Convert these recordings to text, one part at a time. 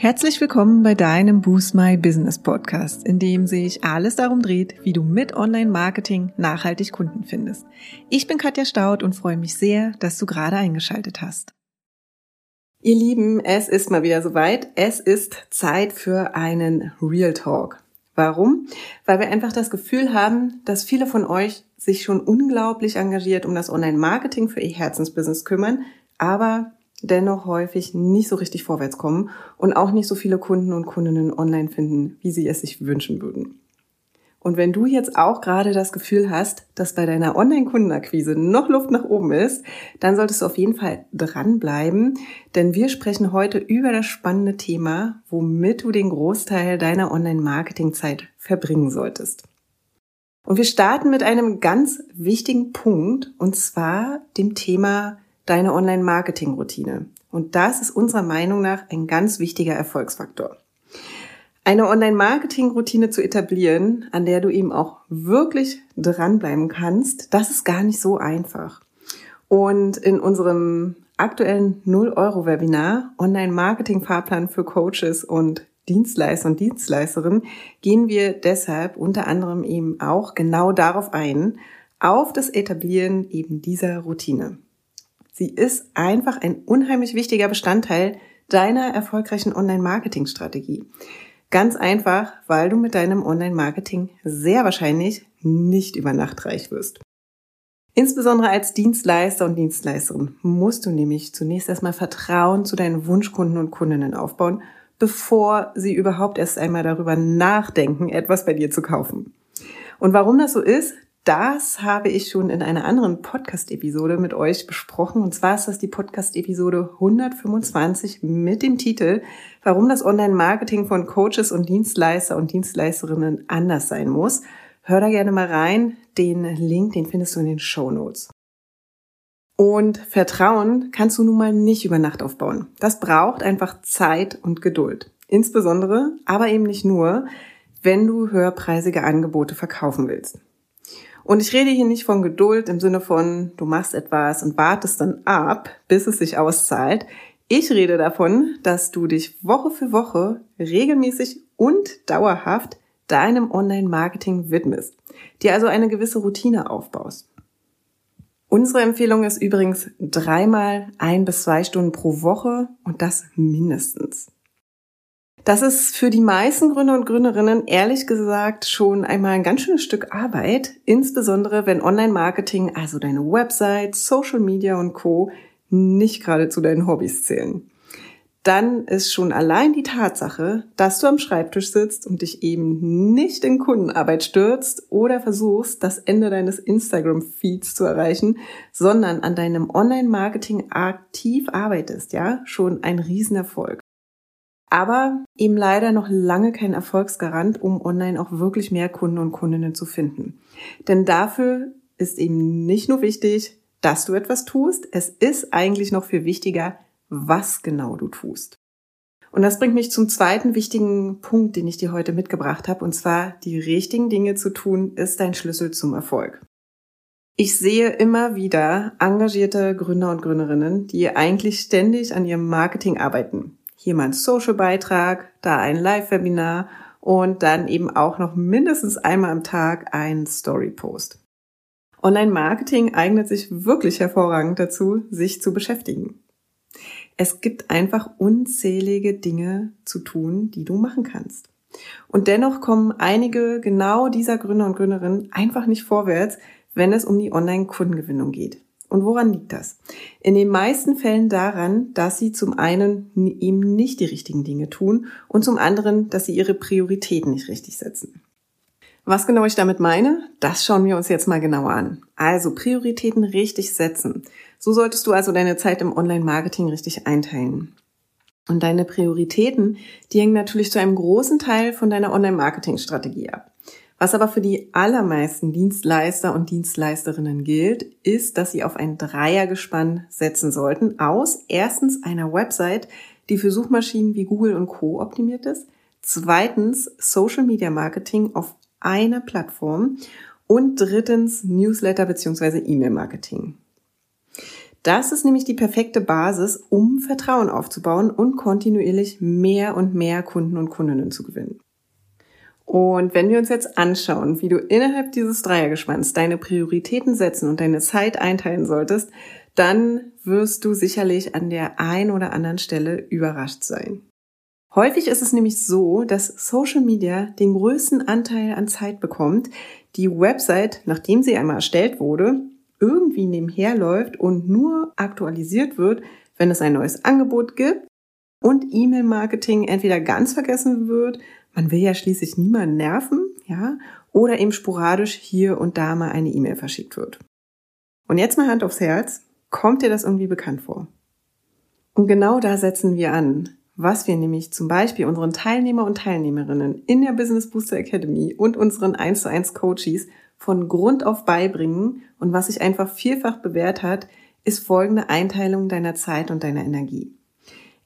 Herzlich willkommen bei deinem Boost My Business Podcast, in dem sich alles darum dreht, wie du mit Online-Marketing nachhaltig Kunden findest. Ich bin Katja Staud und freue mich sehr, dass du gerade eingeschaltet hast. Ihr Lieben, es ist mal wieder soweit. Es ist Zeit für einen Real Talk. Warum? Weil wir einfach das Gefühl haben, dass viele von euch sich schon unglaublich engagiert um das Online-Marketing für ihr Herzensbusiness kümmern, aber dennoch häufig nicht so richtig vorwärts kommen und auch nicht so viele Kunden und Kundinnen online finden, wie sie es sich wünschen würden. Und wenn du jetzt auch gerade das Gefühl hast, dass bei deiner Online-Kundenakquise noch Luft nach oben ist, dann solltest du auf jeden Fall dranbleiben, denn wir sprechen heute über das spannende Thema, womit du den Großteil deiner Online-Marketing-Zeit verbringen solltest. Und wir starten mit einem ganz wichtigen Punkt, und zwar dem Thema deine Online-Marketing-Routine. Und das ist unserer Meinung nach ein ganz wichtiger Erfolgsfaktor. Eine Online-Marketing-Routine zu etablieren, an der du eben auch wirklich dranbleiben kannst, das ist gar nicht so einfach. Und in unserem aktuellen 0-Euro-Webinar Online-Marketing-Fahrplan für Coaches und Dienstleister und Dienstleisterinnen gehen wir deshalb unter anderem eben auch genau darauf ein, auf das Etablieren eben dieser Routine. Sie ist einfach ein unheimlich wichtiger Bestandteil deiner erfolgreichen Online-Marketing-Strategie. Ganz einfach, weil du mit deinem Online-Marketing sehr wahrscheinlich nicht über Nacht reich wirst. Insbesondere als Dienstleister und Dienstleisterin musst du nämlich zunächst erstmal Vertrauen zu deinen Wunschkunden und Kundinnen aufbauen, bevor sie überhaupt erst einmal darüber nachdenken, etwas bei dir zu kaufen. Und warum das so ist, das habe ich schon in einer anderen Podcast-Episode mit euch besprochen. Und zwar ist das die Podcast-Episode 125 mit dem Titel, warum das Online-Marketing von Coaches und Dienstleister und Dienstleisterinnen anders sein muss. Hör da gerne mal rein. Den Link, den findest du in den Show Notes. Und Vertrauen kannst du nun mal nicht über Nacht aufbauen. Das braucht einfach Zeit und Geduld. Insbesondere, aber eben nicht nur, wenn du höherpreisige Angebote verkaufen willst. Und ich rede hier nicht von Geduld im Sinne von, du machst etwas und wartest dann ab, bis es sich auszahlt. Ich rede davon, dass du dich Woche für Woche regelmäßig und dauerhaft deinem Online-Marketing widmest, dir also eine gewisse Routine aufbaust. Unsere Empfehlung ist übrigens dreimal ein bis zwei Stunden pro Woche und das mindestens. Das ist für die meisten Gründer und Gründerinnen ehrlich gesagt schon einmal ein ganz schönes Stück Arbeit, insbesondere wenn Online-Marketing, also deine Website, Social Media und Co. nicht gerade zu deinen Hobbys zählen. Dann ist schon allein die Tatsache, dass du am Schreibtisch sitzt und dich eben nicht in Kundenarbeit stürzt oder versuchst, das Ende deines Instagram-Feeds zu erreichen, sondern an deinem Online-Marketing aktiv arbeitest, ja, schon ein Riesenerfolg aber eben leider noch lange kein Erfolgsgarant, um online auch wirklich mehr Kunden und Kundinnen zu finden. Denn dafür ist eben nicht nur wichtig, dass du etwas tust, es ist eigentlich noch viel wichtiger, was genau du tust. Und das bringt mich zum zweiten wichtigen Punkt, den ich dir heute mitgebracht habe, und zwar die richtigen Dinge zu tun, ist dein Schlüssel zum Erfolg. Ich sehe immer wieder engagierte Gründer und Gründerinnen, die eigentlich ständig an ihrem Marketing arbeiten hier mal ein Social-Beitrag, da ein Live-Webinar und dann eben auch noch mindestens einmal am Tag ein Story-Post. Online-Marketing eignet sich wirklich hervorragend dazu, sich zu beschäftigen. Es gibt einfach unzählige Dinge zu tun, die du machen kannst. Und dennoch kommen einige genau dieser Gründer und Gründerinnen einfach nicht vorwärts, wenn es um die Online-Kundengewinnung geht. Und woran liegt das? In den meisten Fällen daran, dass sie zum einen eben nicht die richtigen Dinge tun und zum anderen, dass sie ihre Prioritäten nicht richtig setzen. Was genau ich damit meine, das schauen wir uns jetzt mal genauer an. Also Prioritäten richtig setzen. So solltest du also deine Zeit im Online-Marketing richtig einteilen. Und deine Prioritäten, die hängen natürlich zu einem großen Teil von deiner Online-Marketing-Strategie ab. Was aber für die allermeisten Dienstleister und Dienstleisterinnen gilt, ist, dass sie auf ein Dreiergespann setzen sollten aus erstens einer Website, die für Suchmaschinen wie Google und Co optimiert ist, zweitens Social Media Marketing auf einer Plattform und drittens Newsletter bzw. E-Mail Marketing. Das ist nämlich die perfekte Basis, um Vertrauen aufzubauen und kontinuierlich mehr und mehr Kunden und Kundinnen zu gewinnen. Und wenn wir uns jetzt anschauen, wie du innerhalb dieses Dreiergespanns deine Prioritäten setzen und deine Zeit einteilen solltest, dann wirst du sicherlich an der ein oder anderen Stelle überrascht sein. Häufig ist es nämlich so, dass Social Media den größten Anteil an Zeit bekommt, die Website, nachdem sie einmal erstellt wurde, irgendwie nebenher läuft und nur aktualisiert wird, wenn es ein neues Angebot gibt und E-Mail-Marketing entweder ganz vergessen wird man will ja schließlich niemanden nerven, ja, oder eben sporadisch hier und da mal eine E-Mail verschickt wird. Und jetzt mal Hand aufs Herz, kommt dir das irgendwie bekannt vor? Und genau da setzen wir an, was wir nämlich zum Beispiel unseren Teilnehmer und Teilnehmerinnen in der Business Booster Academy und unseren 1 zu 1 Coaches von Grund auf beibringen und was sich einfach vielfach bewährt hat, ist folgende Einteilung deiner Zeit und deiner Energie.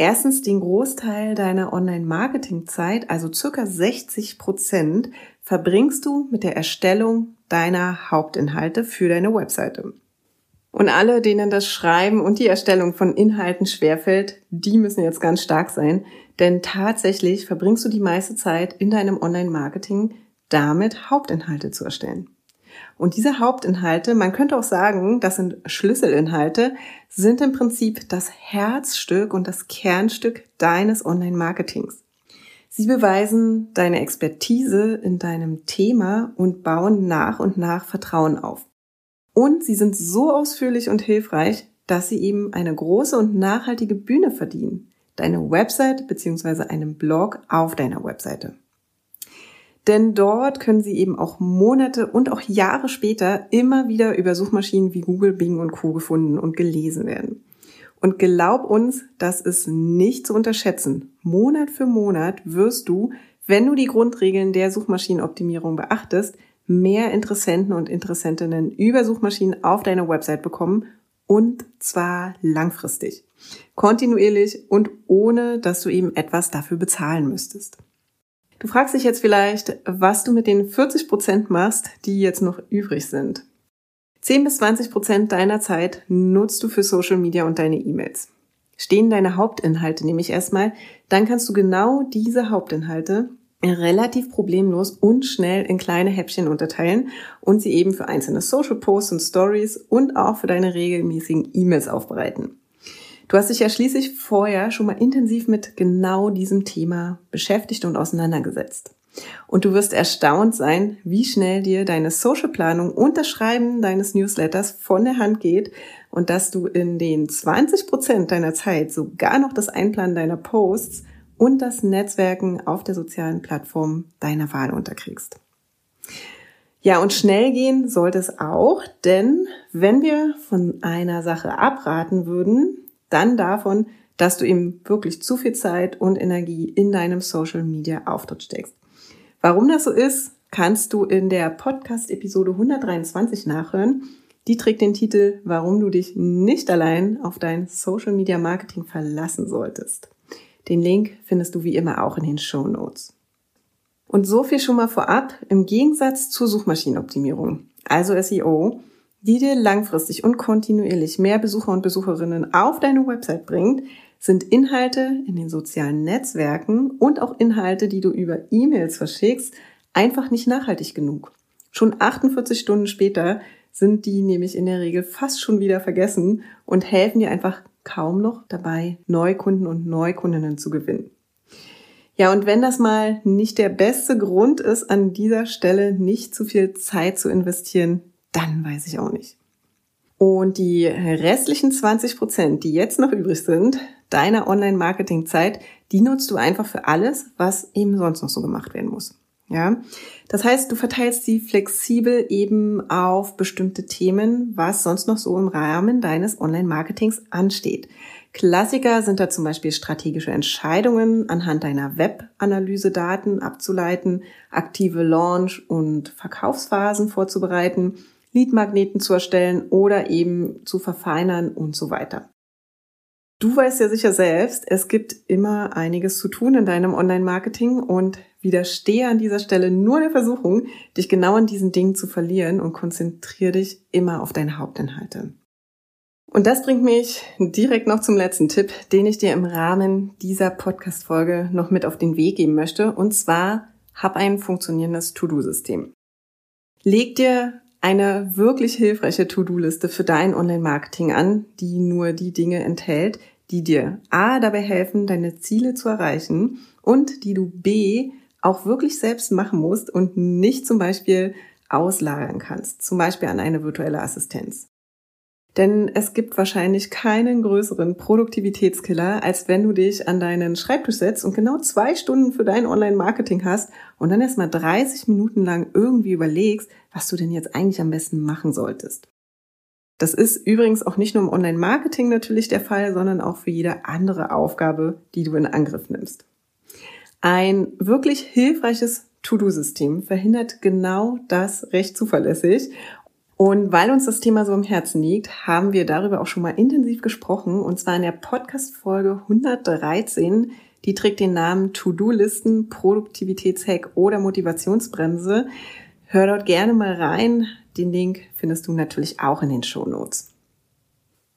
Erstens den Großteil deiner Online-Marketing-Zeit, also circa 60 Prozent, verbringst du mit der Erstellung deiner Hauptinhalte für deine Webseite. Und alle, denen das Schreiben und die Erstellung von Inhalten schwerfällt, die müssen jetzt ganz stark sein, denn tatsächlich verbringst du die meiste Zeit in deinem Online-Marketing damit, Hauptinhalte zu erstellen. Und diese Hauptinhalte, man könnte auch sagen, das sind Schlüsselinhalte, sind im Prinzip das Herzstück und das Kernstück deines Online-Marketings. Sie beweisen deine Expertise in deinem Thema und bauen nach und nach Vertrauen auf. Und sie sind so ausführlich und hilfreich, dass sie eben eine große und nachhaltige Bühne verdienen. Deine Website bzw. einen Blog auf deiner Webseite. Denn dort können Sie eben auch Monate und auch Jahre später immer wieder über Suchmaschinen wie Google, Bing und Co. gefunden und gelesen werden. Und glaub uns, das ist nicht zu unterschätzen. Monat für Monat wirst du, wenn du die Grundregeln der Suchmaschinenoptimierung beachtest, mehr Interessenten und Interessentinnen über Suchmaschinen auf deiner Website bekommen und zwar langfristig, kontinuierlich und ohne, dass du eben etwas dafür bezahlen müsstest. Du fragst dich jetzt vielleicht, was du mit den 40 Prozent machst, die jetzt noch übrig sind. 10 bis 20 Prozent deiner Zeit nutzt du für Social Media und deine E-Mails. Stehen deine Hauptinhalte nämlich erstmal, dann kannst du genau diese Hauptinhalte relativ problemlos und schnell in kleine Häppchen unterteilen und sie eben für einzelne Social Posts und Stories und auch für deine regelmäßigen E-Mails aufbereiten. Du hast dich ja schließlich vorher schon mal intensiv mit genau diesem Thema beschäftigt und auseinandergesetzt. Und du wirst erstaunt sein, wie schnell dir deine Social-Planung und das Schreiben deines Newsletters von der Hand geht und dass du in den 20 Prozent deiner Zeit sogar noch das Einplanen deiner Posts und das Netzwerken auf der sozialen Plattform deiner Wahl unterkriegst. Ja, und schnell gehen sollte es auch, denn wenn wir von einer Sache abraten würden, dann davon, dass du eben wirklich zu viel Zeit und Energie in deinem Social Media Auftritt steckst. Warum das so ist, kannst du in der Podcast Episode 123 nachhören. Die trägt den Titel, warum du dich nicht allein auf dein Social Media Marketing verlassen solltest. Den Link findest du wie immer auch in den Show Notes. Und so viel schon mal vorab, im Gegensatz zur Suchmaschinenoptimierung, also SEO, die dir langfristig und kontinuierlich mehr Besucher und Besucherinnen auf deine Website bringt, sind Inhalte in den sozialen Netzwerken und auch Inhalte, die du über E-Mails verschickst, einfach nicht nachhaltig genug. Schon 48 Stunden später sind die nämlich in der Regel fast schon wieder vergessen und helfen dir einfach kaum noch dabei, Neukunden und Neukundinnen zu gewinnen. Ja, und wenn das mal nicht der beste Grund ist, an dieser Stelle nicht zu viel Zeit zu investieren, dann weiß ich auch nicht. Und die restlichen 20 Prozent, die jetzt noch übrig sind, deiner Online-Marketing-Zeit, die nutzt du einfach für alles, was eben sonst noch so gemacht werden muss. Ja, das heißt, du verteilst sie flexibel eben auf bestimmte Themen, was sonst noch so im Rahmen deines Online-Marketings ansteht. Klassiker sind da zum Beispiel strategische Entscheidungen anhand deiner Web-Analyse-Daten abzuleiten, aktive Launch- und Verkaufsphasen vorzubereiten, Leadmagneten zu erstellen oder eben zu verfeinern und so weiter. Du weißt ja sicher selbst, es gibt immer einiges zu tun in deinem Online-Marketing und widerstehe an dieser Stelle nur der Versuchung, dich genau an diesen Dingen zu verlieren und konzentriere dich immer auf deine Hauptinhalte. Und das bringt mich direkt noch zum letzten Tipp, den ich dir im Rahmen dieser Podcast-Folge noch mit auf den Weg geben möchte. Und zwar, hab ein funktionierendes To-Do-System. Leg dir eine wirklich hilfreiche To-Do-Liste für dein Online-Marketing an, die nur die Dinge enthält, die dir A dabei helfen, deine Ziele zu erreichen und die du B auch wirklich selbst machen musst und nicht zum Beispiel auslagern kannst, zum Beispiel an eine virtuelle Assistenz. Denn es gibt wahrscheinlich keinen größeren Produktivitätskiller, als wenn du dich an deinen Schreibtisch setzt und genau zwei Stunden für dein Online-Marketing hast und dann erstmal 30 Minuten lang irgendwie überlegst, was du denn jetzt eigentlich am besten machen solltest. Das ist übrigens auch nicht nur im Online-Marketing natürlich der Fall, sondern auch für jede andere Aufgabe, die du in Angriff nimmst. Ein wirklich hilfreiches To-Do-System verhindert genau das recht zuverlässig. Und weil uns das Thema so im Herzen liegt, haben wir darüber auch schon mal intensiv gesprochen, und zwar in der Podcast-Folge 113. Die trägt den Namen To-Do-Listen, Produktivitätshack oder Motivationsbremse. Hör dort gerne mal rein. Den Link findest du natürlich auch in den Show Notes.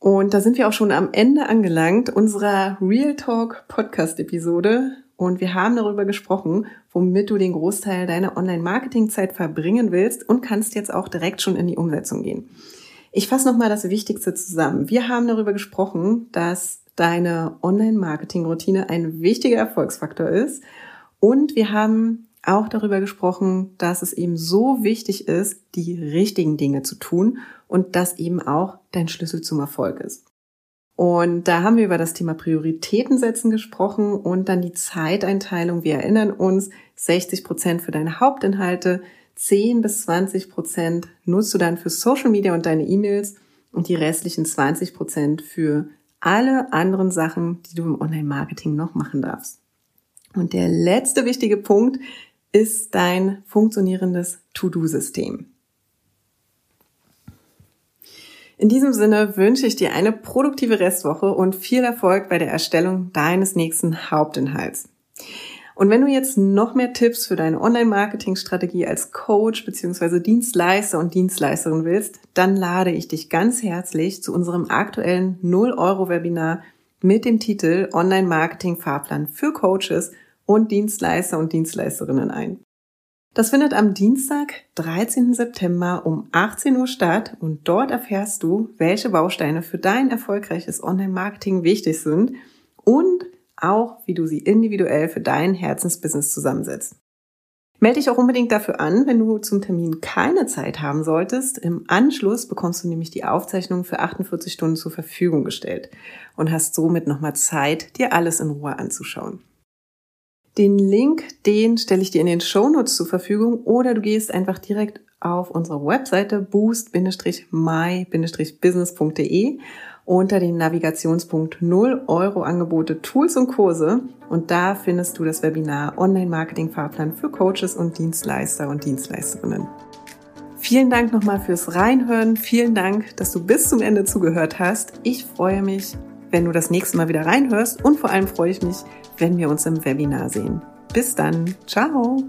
Und da sind wir auch schon am Ende angelangt unserer Real Talk Podcast Episode. Und wir haben darüber gesprochen, womit du den Großteil deiner Online-Marketing-Zeit verbringen willst und kannst jetzt auch direkt schon in die Umsetzung gehen. Ich fasse nochmal das Wichtigste zusammen. Wir haben darüber gesprochen, dass deine Online-Marketing-Routine ein wichtiger Erfolgsfaktor ist. Und wir haben auch darüber gesprochen, dass es eben so wichtig ist, die richtigen Dinge zu tun und das eben auch dein Schlüssel zum Erfolg ist. Und da haben wir über das Thema Prioritäten setzen gesprochen und dann die Zeiteinteilung. Wir erinnern uns, 60 Prozent für deine Hauptinhalte, 10 bis 20 Prozent nutzt du dann für Social Media und deine E-Mails und die restlichen 20 Prozent für alle anderen Sachen, die du im Online-Marketing noch machen darfst. Und der letzte wichtige Punkt ist dein funktionierendes To-Do-System. In diesem Sinne wünsche ich dir eine produktive Restwoche und viel Erfolg bei der Erstellung deines nächsten Hauptinhalts. Und wenn du jetzt noch mehr Tipps für deine Online-Marketing-Strategie als Coach bzw. Dienstleister und Dienstleisterin willst, dann lade ich dich ganz herzlich zu unserem aktuellen 0-Euro-Webinar mit dem Titel Online-Marketing-Fahrplan für Coaches und Dienstleister und Dienstleisterinnen ein. Das findet am Dienstag, 13. September um 18 Uhr statt und dort erfährst du, welche Bausteine für dein erfolgreiches Online-Marketing wichtig sind und auch, wie du sie individuell für dein Herzensbusiness zusammensetzt. Melde dich auch unbedingt dafür an, wenn du zum Termin keine Zeit haben solltest. Im Anschluss bekommst du nämlich die Aufzeichnung für 48 Stunden zur Verfügung gestellt und hast somit nochmal Zeit, dir alles in Ruhe anzuschauen. Den Link, den stelle ich dir in den Shownotes zur Verfügung oder du gehst einfach direkt auf unsere Webseite boost-my-business.de unter den Navigationspunkt 0 Euro Angebote, Tools und Kurse und da findest du das Webinar Online Marketing Fahrplan für Coaches und Dienstleister und Dienstleisterinnen. Vielen Dank nochmal fürs Reinhören. Vielen Dank, dass du bis zum Ende zugehört hast. Ich freue mich, wenn du das nächste Mal wieder reinhörst und vor allem freue ich mich, wenn wir uns im Webinar sehen. Bis dann. Ciao.